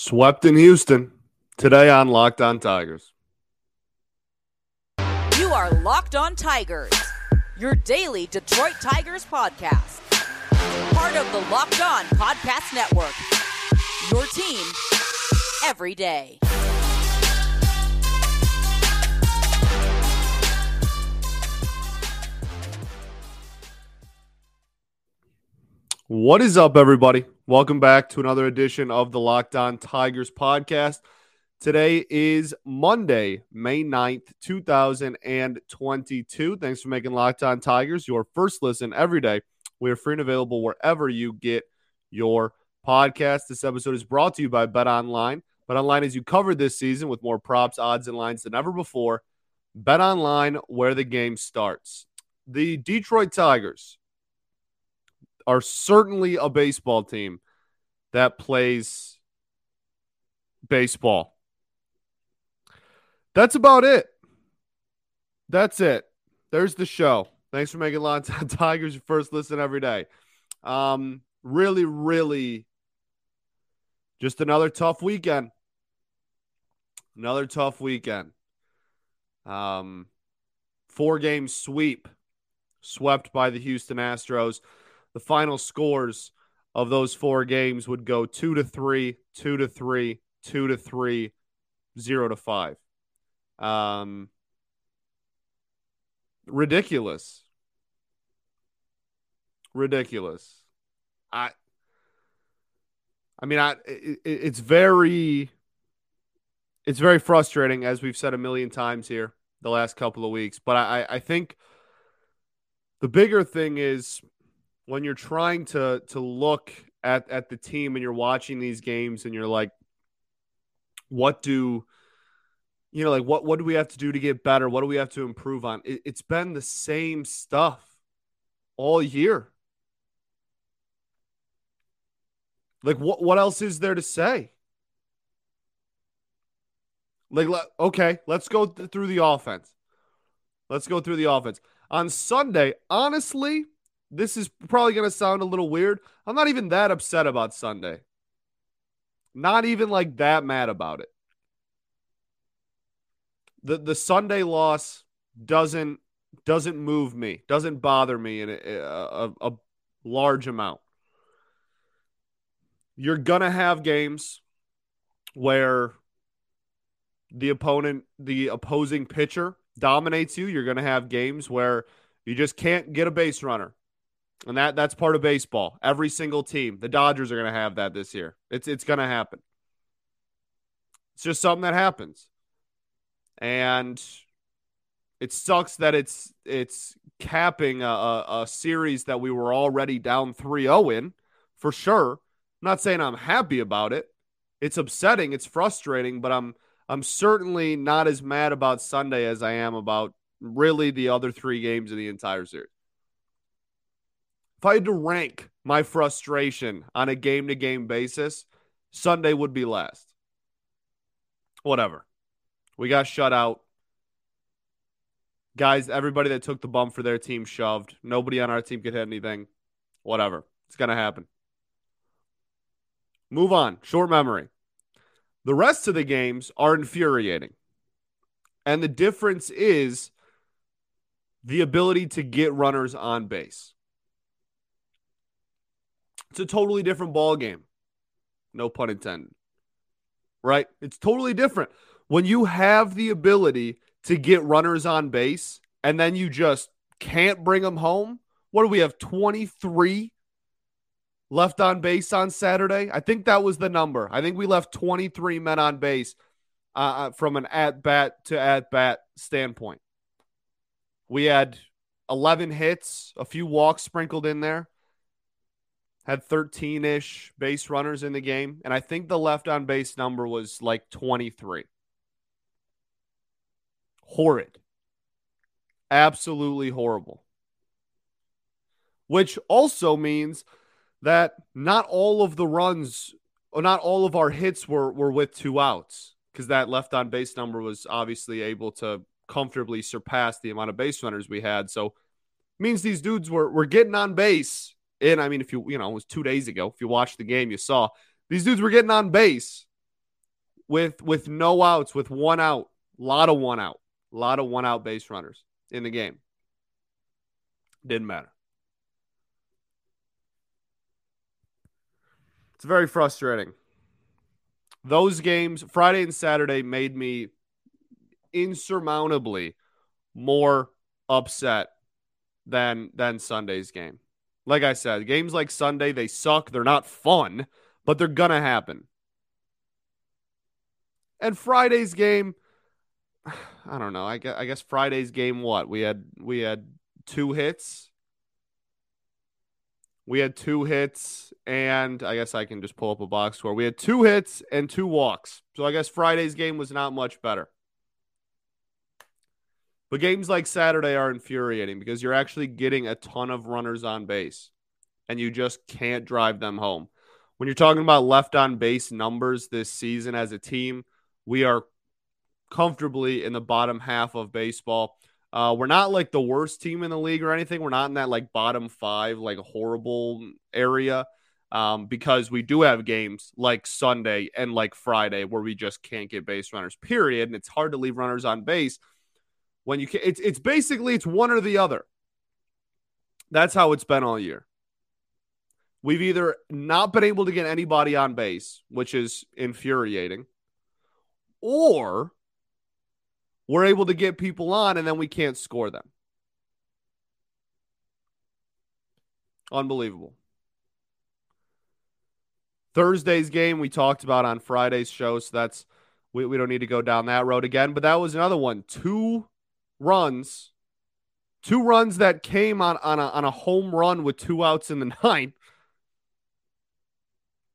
Swept in Houston. Today on Locked On Tigers. You are Locked On Tigers, your daily Detroit Tigers podcast. Part of the Locked On Podcast Network. Your team every day. What is up, everybody? Welcome back to another edition of the Locked On Tigers podcast. Today is Monday, May 9th, 2022. Thanks for making Locked On Tigers your first listen every day. We are free and available wherever you get your podcast. This episode is brought to you by Bet Online. Bet Online as you covered this season with more props, odds, and lines than ever before. Bet Online, where the game starts. The Detroit Tigers are certainly a baseball team that plays baseball. That's about it. That's it. There's the show. Thanks for making On Tigers your first listen every day. Um, really, really, just another tough weekend. Another tough weekend. Um, four game sweep, swept by the Houston Astros the final scores of those four games would go two to three, two to three, two to three, zero to five. Um, ridiculous. Ridiculous. I. I mean, I. It, it's very. It's very frustrating, as we've said a million times here the last couple of weeks. But I, I think the bigger thing is when you're trying to to look at at the team and you're watching these games and you're like what do you know like what what do we have to do to get better? What do we have to improve on? It, it's been the same stuff all year. Like what what else is there to say? Like okay let's go th- through the offense. Let's go through the offense. On sunday honestly this is probably going to sound a little weird. I'm not even that upset about Sunday. Not even like that mad about it. The the Sunday loss doesn't doesn't move me, doesn't bother me in a, a, a large amount. You're going to have games where the opponent, the opposing pitcher dominates you. You're going to have games where you just can't get a base runner. And that that's part of baseball. Every single team. The Dodgers are going to have that this year. It's it's going to happen. It's just something that happens. And it sucks that it's it's capping a, a, series that we were already down 3-0 in for sure. I'm not saying I'm happy about it. It's upsetting, it's frustrating, but I'm I'm certainly not as mad about Sunday as I am about really the other 3 games of the entire series. If I had to rank my frustration on a game to game basis, Sunday would be last. Whatever. We got shut out. Guys, everybody that took the bump for their team shoved. Nobody on our team could hit anything. Whatever. It's going to happen. Move on. Short memory. The rest of the games are infuriating. And the difference is the ability to get runners on base. It's a totally different ball game. No pun intended. Right? It's totally different. When you have the ability to get runners on base and then you just can't bring them home. What do we have 23 left on base on Saturday? I think that was the number. I think we left 23 men on base uh, uh from an at bat to at bat standpoint. We had 11 hits, a few walks sprinkled in there had 13 ish base runners in the game. And I think the left on base number was like 23. Horrid. Absolutely horrible. Which also means that not all of the runs, or not all of our hits were, were with two outs because that left on base number was obviously able to comfortably surpass the amount of base runners we had. So means these dudes were, were getting on base and I mean, if you, you know, it was two days ago. If you watched the game, you saw these dudes were getting on base with with no outs, with one out, a lot of one out, a lot of one out base runners in the game. Didn't matter. It's very frustrating. Those games, Friday and Saturday, made me insurmountably more upset than than Sunday's game. Like I said, games like Sunday, they suck. They're not fun, but they're gonna happen. And Friday's game, I don't know. I guess, I guess Friday's game, what we had we had two hits. We had two hits, and I guess I can just pull up a box score. We had two hits and two walks. So I guess Friday's game was not much better. But games like Saturday are infuriating because you're actually getting a ton of runners on base and you just can't drive them home. When you're talking about left on base numbers this season as a team, we are comfortably in the bottom half of baseball. Uh, we're not like the worst team in the league or anything. We're not in that like bottom five, like horrible area. Um, because we do have games like Sunday and like Friday where we just can't get base runners, period. And it's hard to leave runners on base when you can it's it's basically it's one or the other. That's how it's been all year. We've either not been able to get anybody on base, which is infuriating, or we're able to get people on and then we can't score them. Unbelievable. Thursday's game we talked about on Friday's show, so that's we, we don't need to go down that road again. But that was another one. Two runs, two runs that came on, on, a, on a home run with two outs in the ninth.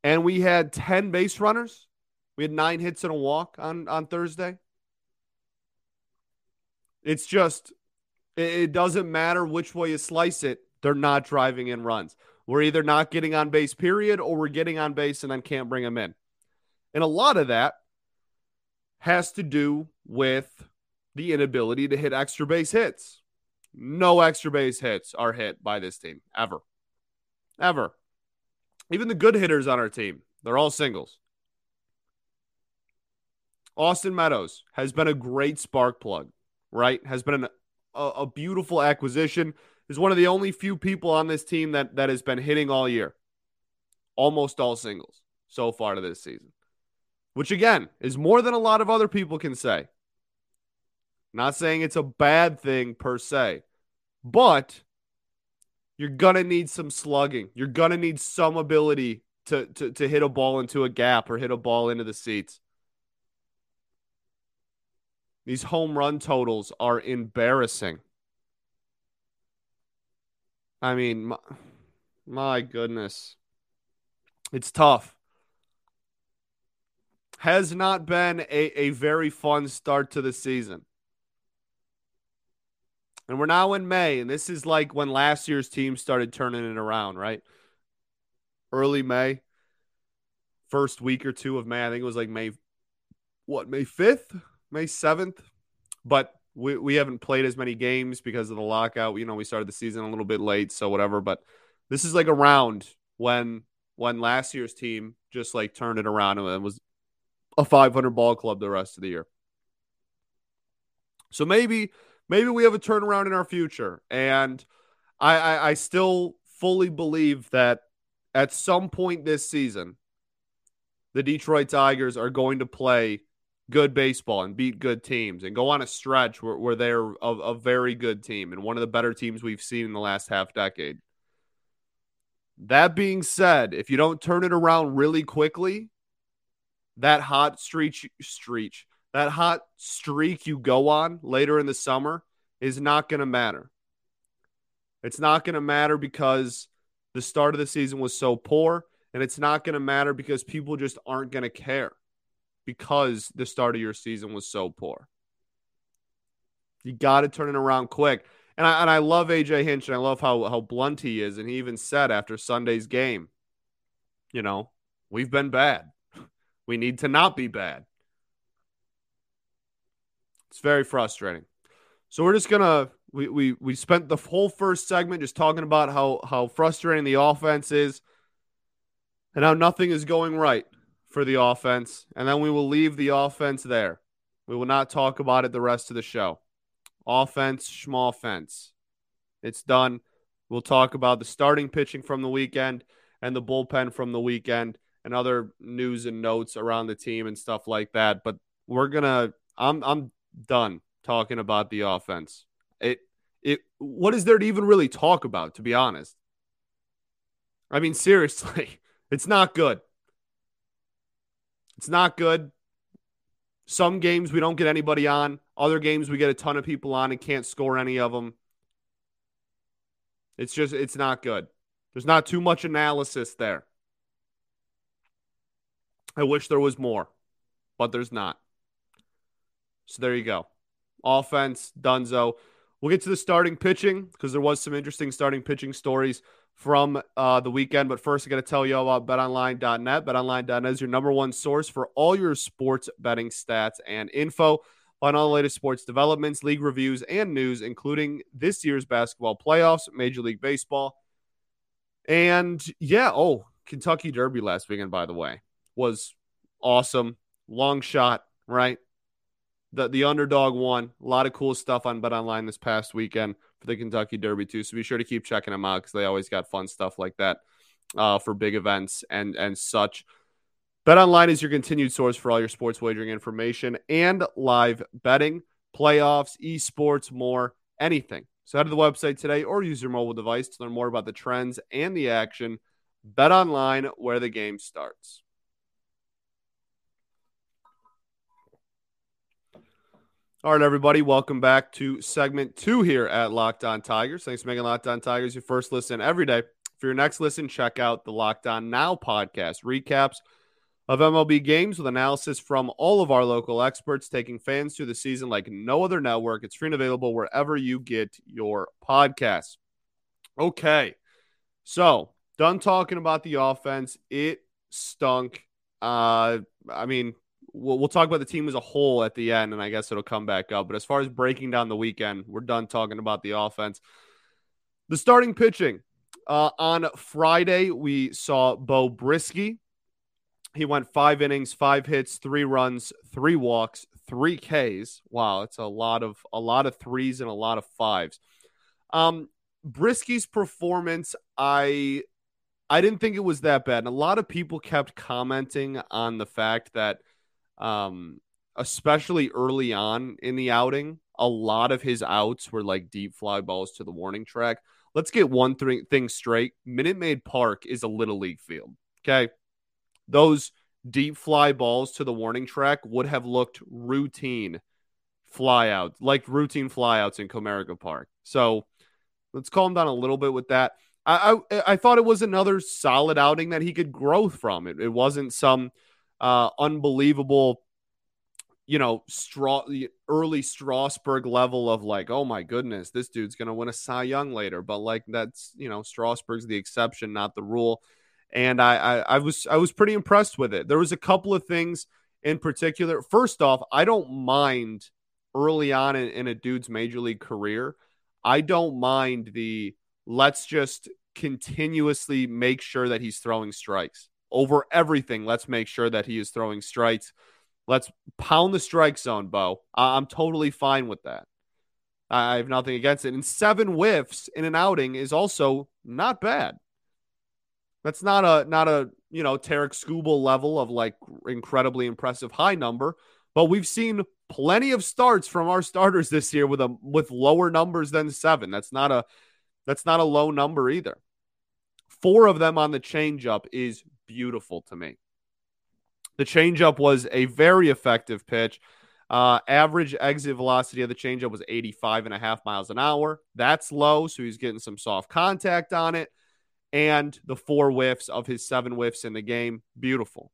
And we had 10 base runners. We had nine hits and a walk on, on Thursday. It's just, it doesn't matter which way you slice it, they're not driving in runs. We're either not getting on base, period, or we're getting on base and then can't bring them in. And a lot of that has to do with the inability to hit extra base hits. No extra base hits are hit by this team ever. Ever. Even the good hitters on our team, they're all singles. Austin Meadows has been a great spark plug, right? Has been an, a, a beautiful acquisition. Is one of the only few people on this team that that has been hitting all year. Almost all singles so far to this season. Which again is more than a lot of other people can say. Not saying it's a bad thing per se, but you're to need some slugging. You're to need some ability to, to, to hit a ball into a gap or hit a ball into the seats. These home run totals are embarrassing. I mean, my, my goodness. It's tough. Has not been a, a very fun start to the season. And we're now in May, and this is like when last year's team started turning it around, right? Early May, first week or two of May. I think it was like May, what, May 5th, May 7th. But we, we haven't played as many games because of the lockout. You know, we started the season a little bit late, so whatever. But this is like around when when last year's team just like turned it around and was a 500 ball club the rest of the year. So maybe maybe we have a turnaround in our future. And I, I, I still fully believe that at some point this season, the Detroit Tigers are going to play good baseball and beat good teams and go on a stretch where, where they're a, a very good team and one of the better teams we've seen in the last half decade. That being said, if you don't turn it around really quickly, that hot streak, streak, that hot streak you go on later in the summer is not going to matter. It's not going to matter because the start of the season was so poor, and it's not going to matter because people just aren't going to care because the start of your season was so poor. You got to turn it around quick. And I, and I love AJ Hinch, and I love how, how blunt he is. And he even said after Sunday's game, you know, we've been bad. We need to not be bad. It's very frustrating. So we're just gonna we we we spent the whole first segment just talking about how how frustrating the offense is and how nothing is going right for the offense, and then we will leave the offense there. We will not talk about it the rest of the show. Offense, small fence. It's done. We'll talk about the starting pitching from the weekend and the bullpen from the weekend and other news and notes around the team and stuff like that. But we're gonna I'm I'm done talking about the offense. It it what is there to even really talk about, to be honest? I mean, seriously, it's not good. It's not good. Some games we don't get anybody on. Other games we get a ton of people on and can't score any of them. It's just, it's not good. There's not too much analysis there. I wish there was more, but there's not. So there you go. Offense, Dunzo. We'll get to the starting pitching because there was some interesting starting pitching stories from uh, the weekend. But first, I got to tell you about betonline.net. Betonline.net is your number one source for all your sports betting stats and info. Find all the latest sports developments, league reviews, and news, including this year's basketball playoffs, Major League Baseball. And yeah, oh, Kentucky Derby last weekend, by the way, was awesome. Long shot, right? The the underdog won. A lot of cool stuff on Bet Online this past weekend for the Kentucky Derby too. So be sure to keep checking them out because they always got fun stuff like that uh, for big events and and such. Bet Online is your continued source for all your sports wagering information and live betting, playoffs, esports, more, anything. So head to the website today or use your mobile device to learn more about the trends and the action. Bet Online, where the game starts. All right, everybody, welcome back to segment two here at Locked On Tigers. Thanks for making Locked On Tigers your first listen every day. For your next listen, check out the Locked On Now podcast recaps of MLB games with analysis from all of our local experts, taking fans through the season like no other network. It's free and available wherever you get your podcasts. Okay, so done talking about the offense. It stunk. Uh, I mean, we'll, we'll talk about the team as a whole at the end, and I guess it'll come back up. But as far as breaking down the weekend, we're done talking about the offense. The starting pitching. Uh, on Friday, we saw Beau Brieske. He went five innings, five hits, three runs, three walks, three Ks. Wow, it's a lot of a lot of threes and a lot of fives. Um, Brieske's performance, I I didn't think it was that bad. And a lot of people kept commenting on the fact that um, especially early on in the outing, a lot of his outs were like deep fly balls to the warning track. Let's get one th- thing straight. Minute Maid Park is a little league field. Okay. Those deep fly balls to the warning track would have looked routine flyouts, like routine flyouts in Comerica Park. So let's calm down a little bit with that. I, I, I thought it was another solid outing that he could grow from. It, it wasn't some uh, unbelievable, you know, straw early Strasburg level of like, oh my goodness, this dude's gonna win a Cy Young later. But like that's you know, Strasburg's the exception, not the rule. And I, I, I was I was pretty impressed with it. There was a couple of things in particular. First off, I don't mind early on in, in a dude's major league career. I don't mind the let's just continuously make sure that he's throwing strikes over everything, let's make sure that he is throwing strikes. Let's pound the strike zone, Beau. I'm totally fine with that. I have nothing against it. And seven whiffs in an outing is also not bad. That's not a not a you know Tarik Skubal level of like incredibly impressive high number, but we've seen plenty of starts from our starters this year with a with lower numbers than seven. That's not a that's not a low number either. Four of them on the changeup is beautiful to me. The changeup was a very effective pitch. Uh, average exit velocity of the changeup was 85 and a half miles an hour. That's low, so he's getting some soft contact on it. And the four whiffs of his seven whiffs in the game, beautiful,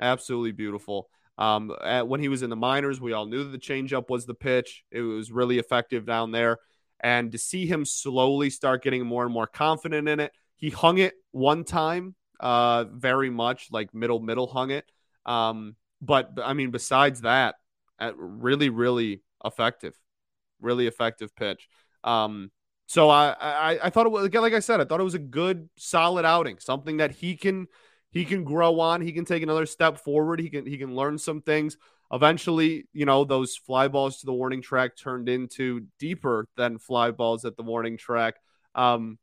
absolutely beautiful. Um, at, when he was in the minors, we all knew that the changeup was the pitch. It was really effective down there. And to see him slowly start getting more and more confident in it, he hung it one time uh, very much like middle middle hung it. Um, but I mean, besides that, really really effective, really effective pitch. Um, so I, I I thought it was again like I said, I thought it was a good solid outing, something that he can he can grow on. He can take another step forward. He can he can learn some things. Eventually, you know, those fly balls to the warning track turned into deeper than fly balls at the warning track. Um,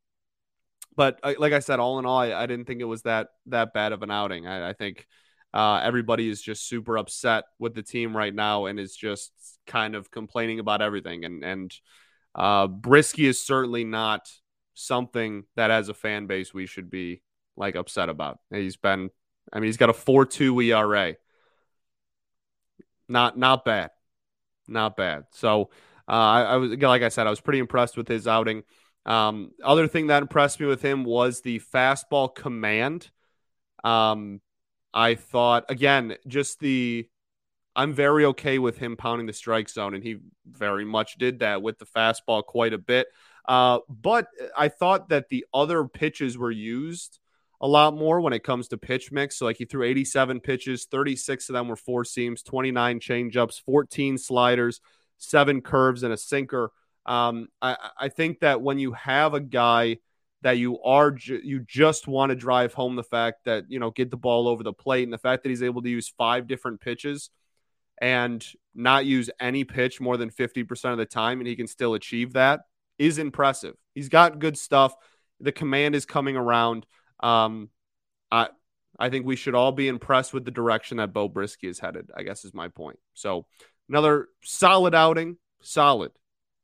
but like I said, all in all, I, I, didn't think it was that that bad of an outing. I, I think uh, everybody is just super upset with the team right now and is just kind of complaining about everything. And and uh, Brieske is certainly not something that as a fan base we should be like upset about. He's been, I mean, he's got a four-two ERA. Not not bad, not bad. So uh, I, I was like I said, I was pretty impressed with his outing. Um, other thing that impressed me with him was the fastball command. Um, I thought again, just the I'm very okay with him pounding the strike zone, and he very much did that with the fastball quite a bit. Uh, but I thought that the other pitches were used a lot more when it comes to pitch mix. So, like he threw 87 pitches, 36 of them were four seams, 29 changeups, 14 sliders, seven curves, and a sinker. Um, I, I think that when you have a guy that you are ju- you just want to drive home the fact that you know get the ball over the plate and the fact that he's able to use five different pitches and not use any pitch more than 50% of the time and he can still achieve that is impressive. He's got good stuff. The command is coming around. Um, I I think we should all be impressed with the direction that Beau Brieske is headed. I guess is my point. So another solid outing, solid.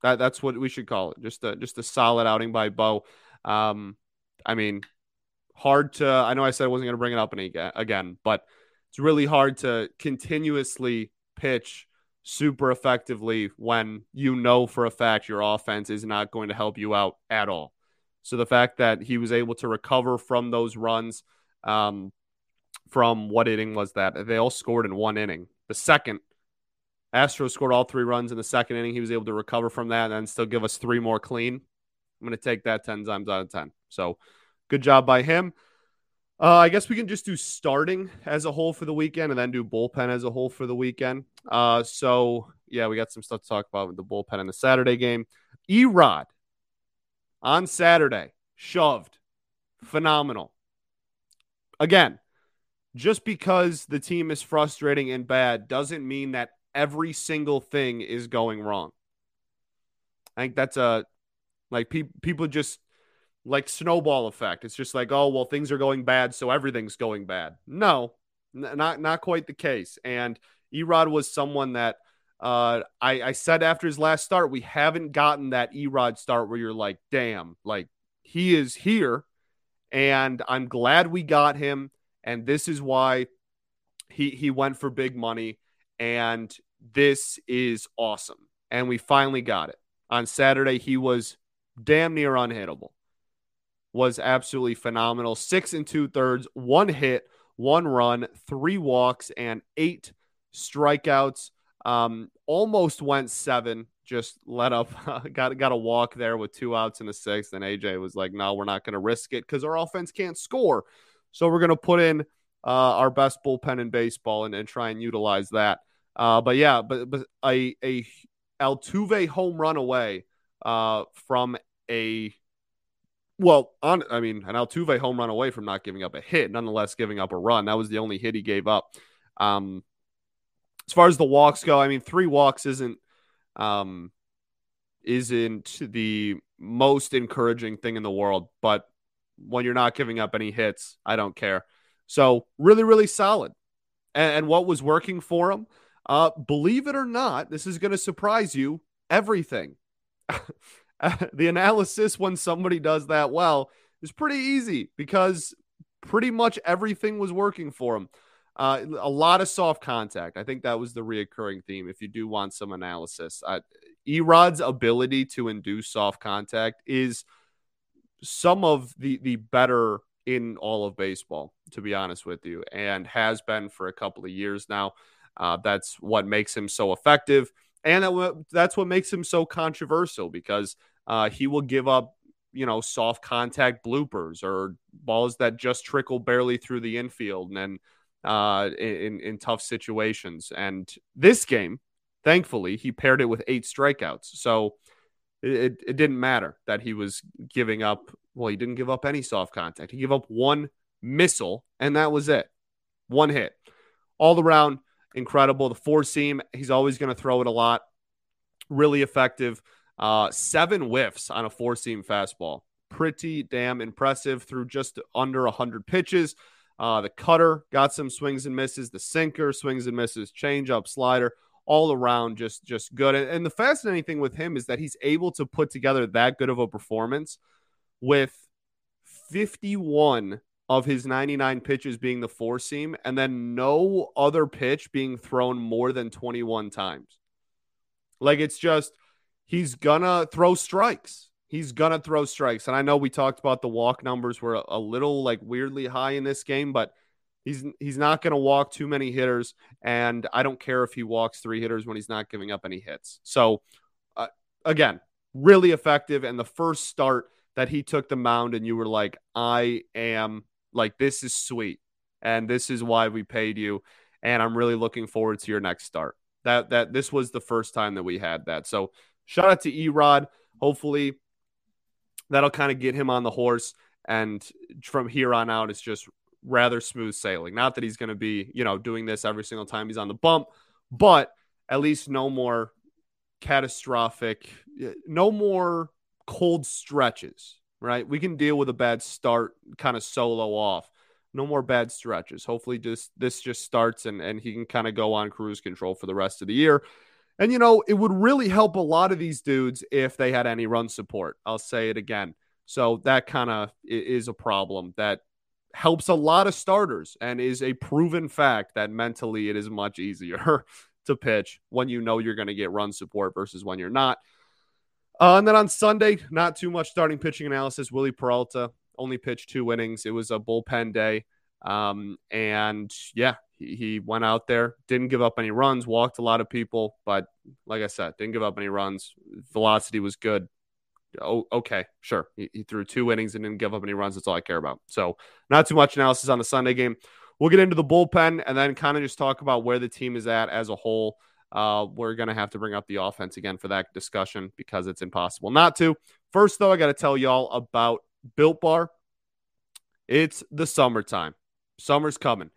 That that's what we should call it. Just a just a solid outing by Beau. Um, I mean, hard to. I know I said I wasn't going to bring it up any, again, but it's really hard to continuously pitch super effectively when you know for a fact your offense is not going to help you out at all. So the fact that he was able to recover from those runs, um, from what inning was that? They all scored in one inning. The second, Astros scored all three runs in the second inning. He was able to recover from that and still give us three more clean. I'm going to take that 10 times out of 10. So good job by him. Uh, I guess we can just do starting as a whole for the weekend and then do bullpen as a whole for the weekend. Uh, so, yeah, we got some stuff to talk about with the bullpen in the Saturday game. E-Rod on Saturday. Shoved. Phenomenal. Again, just because the team is frustrating and bad doesn't mean that every single thing is going wrong. I think that's a like pe- people just like snowball effect. It's just like, oh well, things are going bad, so everything's going bad. No, n- not not quite the case. And E-Rod was someone that uh, I, I said after his last start, we haven't gotten that E-Rod start where you're like, damn, like he is here. And I'm glad we got him. And this is why he he went for big money. And this is awesome. And we finally got it. On Saturday, he was damn near unhittable. Was absolutely phenomenal. Six and two thirds, one hit, one run, three walks, and eight strikeouts. Um, almost went seven, just let up, got got a walk there with two outs in the sixth. And AJ was like, "No, we're not going to risk it because our offense can't score, so we're going to put in uh, our best bullpen in baseball and, and try and utilize that." Uh, but yeah, but but a a Altuve home run away uh, from a well, on I mean, an Altuve home run away from not giving up a hit, nonetheless giving up a run. That was the only hit he gave up. Um, as far as the walks go, I mean, three walks isn't um, isn't the most encouraging thing in the world, but when you're not giving up any hits, I don't care. So really, really solid. And, and what was working for him? Uh, believe it or not, this is going to surprise you. Everything. the analysis when somebody does that well is pretty easy because pretty much everything was working for him. Uh, a lot of soft contact. I think that was the reoccurring theme. If you do want some analysis, uh, E-Rod's ability to induce soft contact is some of the the better in all of baseball, to be honest with you, and has been for a couple of years now. Uh, that's what makes him so effective, and that, that's what makes him so controversial because uh, he will give up, you know, soft contact bloopers or balls that just trickle barely through the infield, and uh, in in tough situations. And this game, thankfully, he paired it with eight strikeouts, so it, it didn't matter that he was giving up. Well, he didn't give up any soft contact. He gave up one missile, and that was it. One hit. All around, incredible. The four seam, he's always going to throw it a lot. Really effective. Uh, seven whiffs on a four seam fastball. Pretty damn impressive through just under 100 pitches. Uh, the cutter got some swings and misses. The sinker swings and misses. Change up, slider, all around just just good. And, and the fascinating thing with him is that he's able to put together that good of a performance with 51 of his 99 pitches being the four seam, and then no other pitch being thrown more than 21 times. Like it's just he's gonna throw strikes. He's gonna throw strikes. And I know we talked about the walk numbers were a, little like weirdly high in this game, but he's he's not gonna walk too many hitters. And I don't care if he walks three hitters when he's not giving up any hits. So uh, again, really effective. And the first start that he took the mound, and you were like, I am like this is sweet, and this is why we paid you. And I'm really looking forward to your next start. That that this was the first time that we had that. So shout out to E-Rod. Hopefully that'll kind of get him on the horse. And from here on out, it's just rather smooth sailing. Not that he's going to be, you know, doing this every single time he's on the bump, but at least no more catastrophic, eh, no more cold stretches, right? We can deal with a bad start, kind of solo off. No more bad stretches. Hopefully, just this just starts and and he can kind of go on cruise control for the rest of the year. And, you know, it would really help a lot of these dudes if they had any run support. I'll say it again. So that kind of is a problem that helps a lot of starters and is a proven fact that mentally it is much easier to pitch when you know you're going to get run support versus when you're not. Uh, and then on Sunday, not too much starting pitching analysis. Wily Peralta only pitched two innings. It was a bullpen day. Um, and yeah, he, he went out there, didn't give up any runs, walked a lot of people, but like I said, didn't give up any runs. Velocity was good. Oh, okay, sure. He, he threw two innings and didn't give up any runs. That's all I care about. So, not too much analysis on the Sunday game. We'll get into the bullpen and then kind of just talk about where the team is at as a whole. Uh, we're going to have to bring up the offense again for that discussion because it's impossible not to. First, though, I got to tell y'all about Built Bar. It's the summertime. Summer's coming.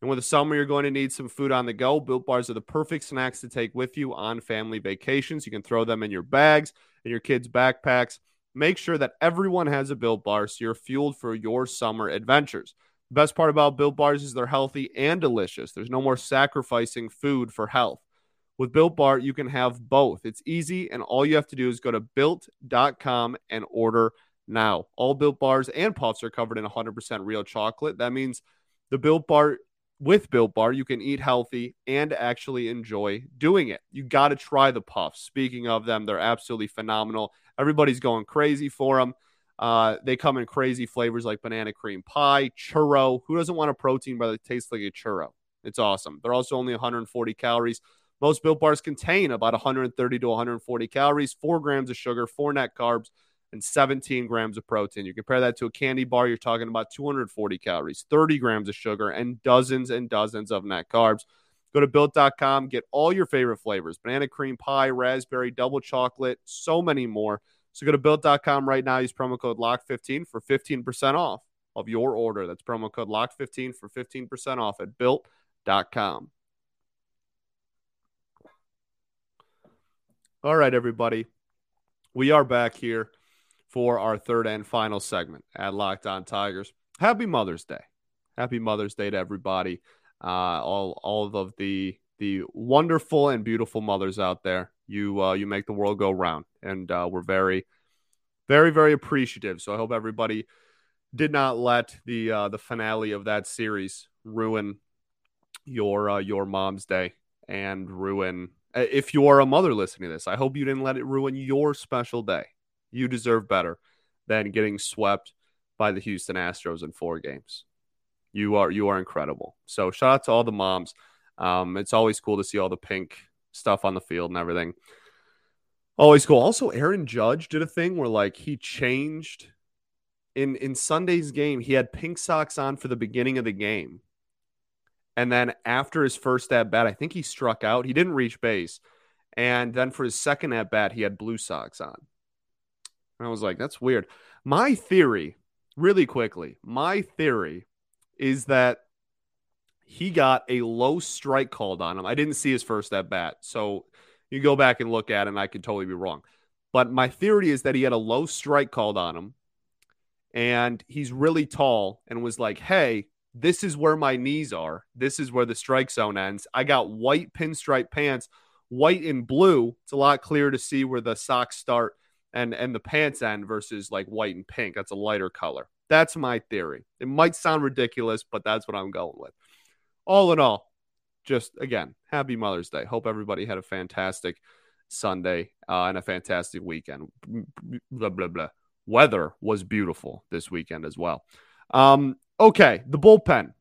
And with the summer, you're going to need some food on the go. Built bars are the perfect snacks to take with you on family vacations. You can throw them in your bags, in your kids' backpacks. Make sure that everyone has a built bar so you're fueled for your summer adventures. The best part about built bars is they're healthy and delicious. There's no more sacrificing food for health. With Built Bar, you can have both. It's easy, and all you have to do is go to built.com and order now. All Built Bars and Puffs are covered in 100% real chocolate. That means the Built Bar with Built Bar, you can eat healthy and actually enjoy doing it. You got to try the puffs. Speaking of them, they're absolutely phenomenal. Everybody's going crazy for them. Uh, they come in crazy flavors like banana cream pie, churro. Who doesn't want a protein bar that tastes like a churro? It's awesome. They're also only 140 calories. Most Built Bars contain about 130 to 140 calories, four grams of sugar, four net carbs, and 17 grams of protein. You compare that to a candy bar, you're talking about 240 calories, 30 grams of sugar, and dozens and dozens of net carbs. Go to built.com, get all your favorite flavors banana cream pie, raspberry, double chocolate, so many more. So go to built.com right now, use promo code LOCK15 for 15% off of your order. That's promo code LOCK15 for 15% off at built.com. All right, everybody. We are back here for our third and final segment at Locked On Tigers. Happy Mother's Day. Happy Mother's Day to everybody. Uh, all all of the the wonderful and beautiful mothers out there. You uh, you make the world go round, and uh, we're very, very, very appreciative. So I hope everybody did not let the uh, the finale of that series ruin your uh, your mom's day and ruin if you are a mother listening to this. I hope you didn't let it ruin your special day you deserve better than getting swept by the Houston Astros in four games. You are you are incredible. So shout out to all the moms. Um, it's always cool to see all the pink stuff on the field and everything. Always cool. Also, Aaron Judge did a thing where like he changed in in Sunday's game. He had pink socks on for the beginning of the game, and then after his first at bat, I think he struck out. He didn't reach base, and then for his second at bat, he had blue socks on. And I was like, that's weird. My theory, really quickly, my theory is that he got a low strike called on him. I didn't see his first at bat, so you go back and look at it, and I could totally be wrong. But my theory is that he had a low strike called on him, and he's really tall, and was like, "Hey, this is where my knees are. This is where the strike zone ends. I got white pinstripe pants, white and blue. It's a lot clearer to see where the socks start and and the pants end versus like white and pink. That's a lighter color. That's my theory. It might sound ridiculous, but that's what I'm going with all in all, just again, happy Mother's Day. Hope everybody had a fantastic Sunday uh, and a fantastic weekend. Blah, blah, blah. Weather was beautiful this weekend as well. Um, okay, the bullpen.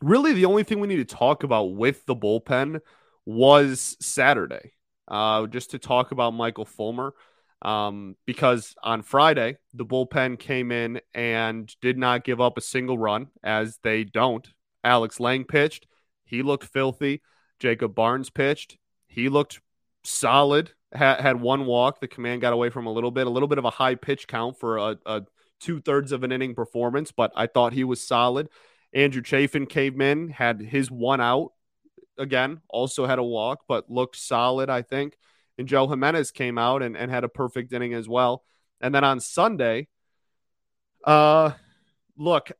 Really, the only thing we need to talk about with the bullpen was Saturday. Uh, just to talk about Michael Fulmer. Um, because on Friday, the bullpen came in and did not give up a single run, as they don't Alex Lange pitched. He looked filthy. Jacob Barnes pitched. He looked solid. Had, had one walk. The command got away from a little bit, a little bit of a high pitch count for a, a two thirds of an inning performance, but I thought he was solid. Andrew Chafin came in, had his one out again, also had a walk, but looked solid, I think. And Joe Jimenez came out and, and had a perfect inning as well. And then on Sunday, uh, look,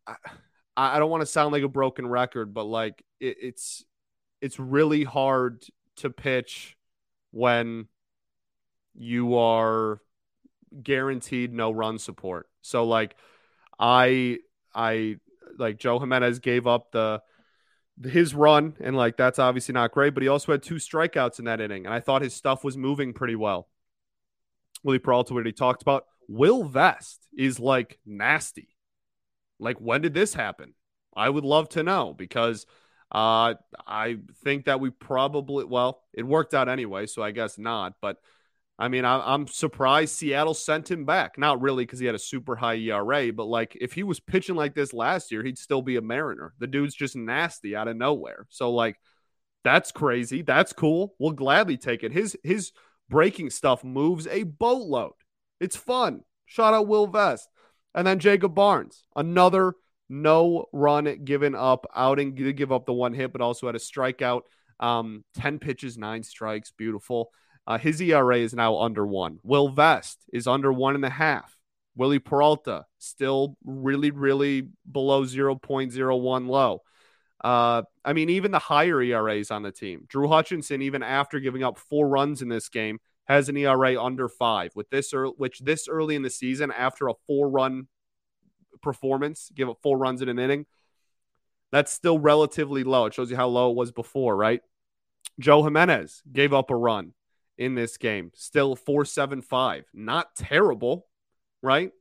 I, don't want to sound like a broken record, but like it, it's it's really hard to pitch when you are guaranteed no run support. So like I I like Joe Jimenez gave up the his run and like that's obviously not great, but he also had two strikeouts in that inning, and I thought his stuff was moving pretty well. Wily Peralta, what he talked about, Will Vest is like nasty. Like, when did this happen? I would love to know because uh, I think that we probably, well, it worked out anyway, so I guess not. But I mean, I, am surprised Seattle sent him back. Not really because he had a super high ERA, but like if he was pitching like this last year, he'd still be a Mariner. The dude's just nasty out of nowhere. So, like, that's crazy. That's cool. We'll gladly take it. His his breaking stuff moves a boatload. It's fun. Shout out Will Vest. And then Jacob Barnes, another no run given up outing, did give up the one hit, but also had a strikeout. Um, 10 pitches, nine strikes. Beautiful. Uh, his ERA is now under one. Will Vest is under one and a half. Wily Peralta still really, really below 0.01 low. Uh, I mean, even the higher ERAs on the team. Drew Hutchison, even after giving up four runs in this game, has an ERA under five. With this, early, which this early in the season, after a four-run performance, give up four runs in an inning, that's still relatively low. It shows you how low it was before, right? Joe Jimenez gave up a run in this game, still 475. Not terrible, right?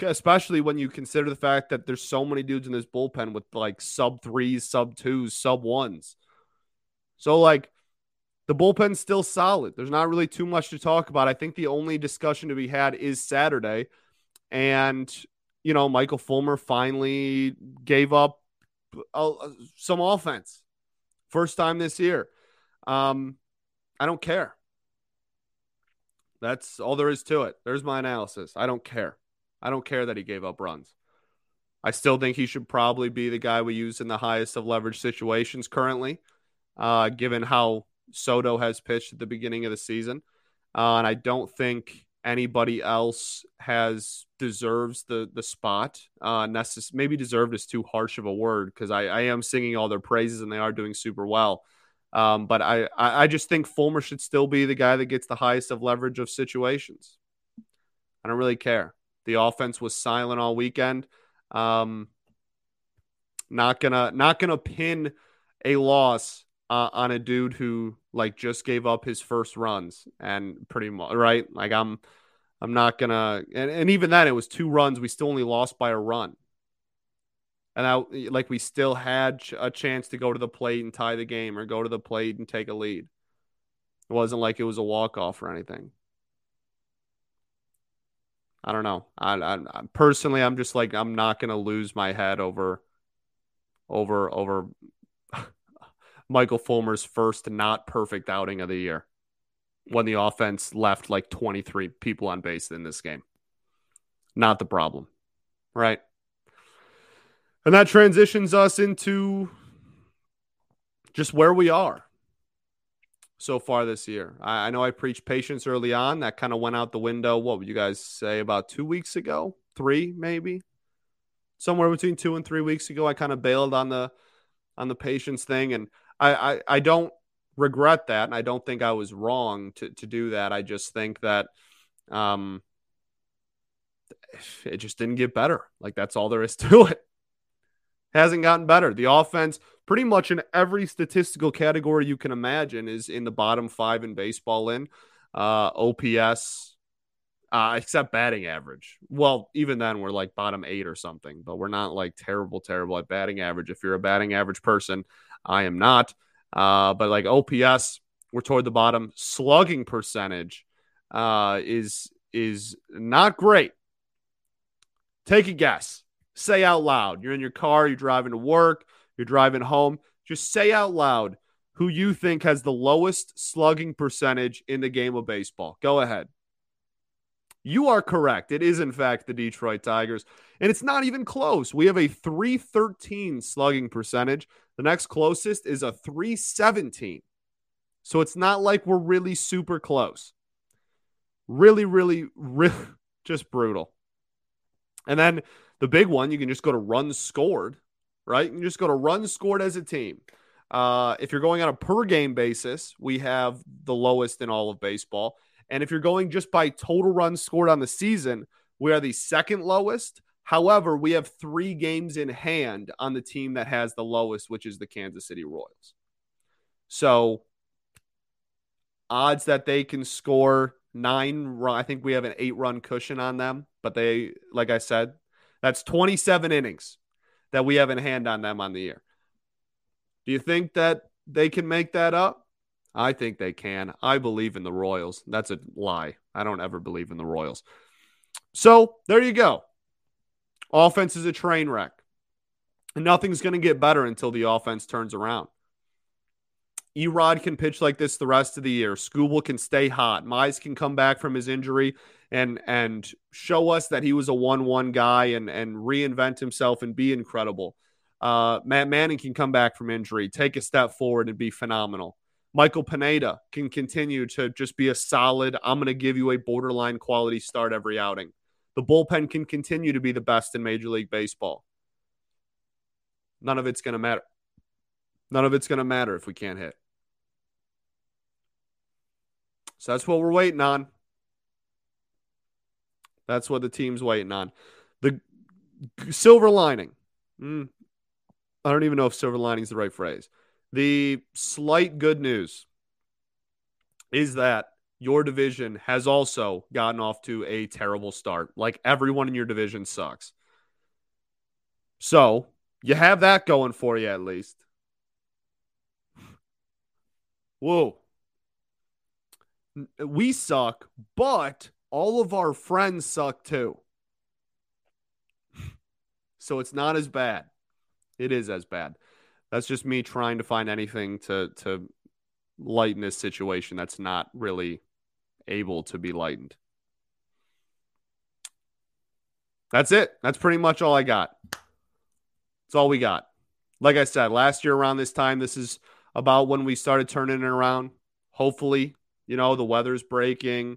Especially when you consider the fact that there's so many dudes in this bullpen with like sub threes, sub twos, sub ones. So, like, the bullpen's still solid. There's not really too much to talk about. I think the only discussion to be had is Saturday. And, you know, Michael Fulmer finally gave up uh, some offense. First time this year. Um, I don't care. That's all there is to it. There's my analysis. I don't care. I don't care that he gave up runs. I still think he should probably be the guy we use in the highest of leverage situations currently, uh, given how Soto has pitched at the beginning of the season. Uh, and I don't think anybody else has deserves the the spot. Uh, necess- maybe deserved is too harsh of a word because I, I am singing all their praises and they are doing super well. Um, but I, I just think Fulmer should still be the guy that gets the highest of leverage of situations. I don't really care. The offense was silent all weekend. Um, not gonna not gonna pin a loss uh, on a dude who like just gave up his first runs and pretty much right. Like I'm, I'm not gonna. And, and even then, it was two runs. We still only lost by a run. And I like we still had a chance to go to the plate and tie the game, or go to the plate and take a lead. It wasn't like it was a walk off or anything. I don't know. I, I, personally, I'm just like I'm not gonna lose my head over, over, over Michael Fulmer's first not perfect outing of the year when the offense left like 23 people on base in this game. Not the problem, right? And that transitions us into just where we are so far this year. I, I know I preached patience early on. That kind of went out the window. What would you guys say about two weeks ago? Three, maybe? Somewhere between two and three weeks ago, I kind of bailed on the on the patience thing. And I, I, I don't regret that. And I don't think I was wrong to, to do that. I just think that um it just didn't get better. Like that's all there is to it. Hasn't gotten better. The offense pretty much in every statistical category you can imagine is in the bottom five in baseball in uh, OPS, uh, except batting average. Well, even then we're like bottom eight or something, but we're not like terrible, terrible at batting average. If you're a batting average person, I am not. Uh, but like OPS, we're toward the bottom. Slugging percentage uh, is is not great. Take a guess. Say out loud. You're in your car. You're driving to work you're driving home, just say out loud who you think has the lowest slugging percentage in the game of baseball. Go ahead. You are correct. It is, in fact, the Detroit Tigers. And it's not even close. We have a 313 slugging percentage. The next closest is a 317. So it's not like we're really super close. Really, really, really, just brutal. And then the big one, you can just go to runs scored right? You just go to runs scored as a team. Uh, if you're going on a per game basis, we have the lowest in all of baseball. And if you're going just by total runs scored on the season, we are the second lowest. However, we have three games in hand on the team that has the lowest, which is the Kansas City Royals. So, odds that they can score nine run, I think we have an eight run cushion on them. But they, like I said, that's 27 innings that we have in hand on them on the year. Do you think that they can make that up? I think they can. I believe in the Royals. That's a lie. I don't ever believe in the Royals. So there you go. Offense is a train wreck. And nothing's going to get better until the offense turns around. E-Rod can pitch like this the rest of the year. Skubal can stay hot. Mize can come back from his injury and and show us that he was a one-one guy and and reinvent himself and be incredible. Uh, Matt Manning can come back from injury, take a step forward, and be phenomenal. Michael Pineda can continue to just be a solid. I'm going to give you a borderline quality start every outing. The bullpen can continue to be the best in Major League Baseball. None of it's going to matter. None of it's going to matter if we can't hit. So that's what we're waiting on. That's what the team's waiting on. The silver lining. Mm, I don't even know if silver lining is the right phrase. The slight good news is that your division has also gotten off to a terrible start. Like everyone in your division sucks. So you have that going for you at least. Whoa. We suck, but all of our friends suck too. so it's not as bad. It is as bad. That's just me trying to find anything to to lighten this situation that's not really able to be lightened. That's it. That's pretty much all I got. That's all we got. Like I said, last year around this time, this is about when we started turning it around. Hopefully, you know, the weather's breaking.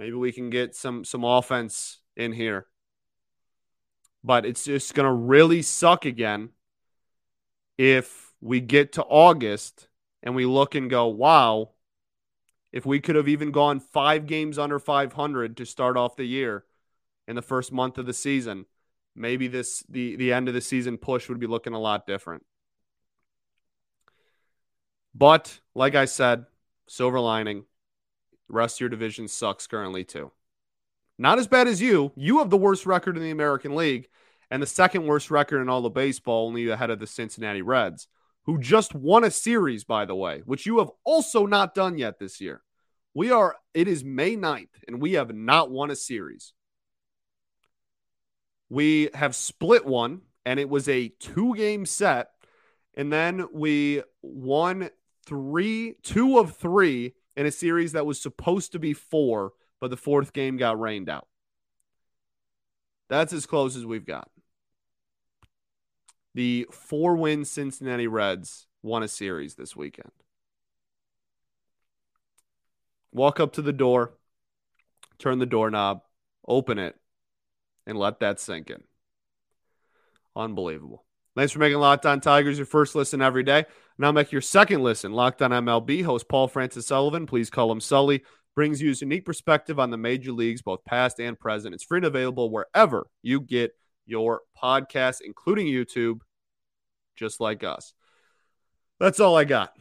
Maybe we can get some some offense in here. But it's just going to really suck again if we get to August and we look and go, "Wow, if we could have even gone 5 games under 500 to start off the year in the first month of the season, maybe this the the end of the season push would be looking a lot different." But like I said, silver lining, the rest of your division sucks currently, too. Not as bad as you. You have the worst record in the American League and the second worst record in all of baseball, only ahead of the Cincinnati Reds, who just won a series, by the way, which you have also not done yet this year. We are, it is May 9th, and we have not won a series. We have split one, and it was a two game set. And then we won three, two of three in a series that was supposed to be four, but the fourth game got rained out. That's as close as we've got. The four win Cincinnati Reds won a series this weekend. Walk up to the door, turn the doorknob, open it, and let that sink in. Unbelievable. Thanks for making Locked On Tigers your first listen every day. Now make your second listen. Locked On MLB host Paul Francis Sullivan, please call him Sully, brings you his unique perspective on the major leagues, both past and present. It's free and available wherever you get your podcasts, including YouTube, just like us. That's all I got.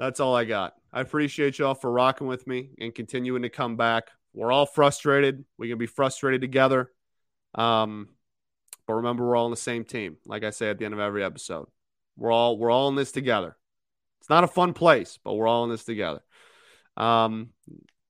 That's all I got. I appreciate y'all for rocking with me and continuing to come back. We're all frustrated. We can be frustrated together. Um, but remember, we're all on the same team. Like I say at the end of every episode, we're all we're all in this together. It's not a fun place, but we're all in this together. Um,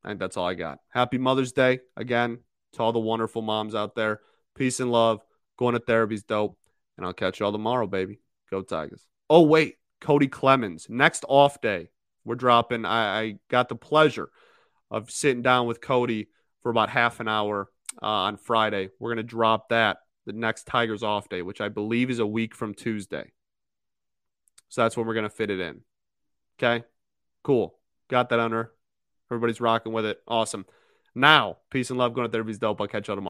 I think that's all I got. Happy Mother's Day again to all the wonderful moms out there. Peace and love. Going to therapy's dope, and I'll catch y'all tomorrow, baby. Go Tigers. Oh wait, Cody Clemens next off day. We're dropping. I, I got the pleasure of sitting down with Cody for about half an hour uh, on Friday. We're gonna drop that the next Tigers off day, which I believe is a week from Tuesday. So that's when we're going to fit it in. Okay. Cool. Got that under. Everybody's rocking with it. Awesome. Now, peace and love going to therapy's dope. I'll catch y'all tomorrow.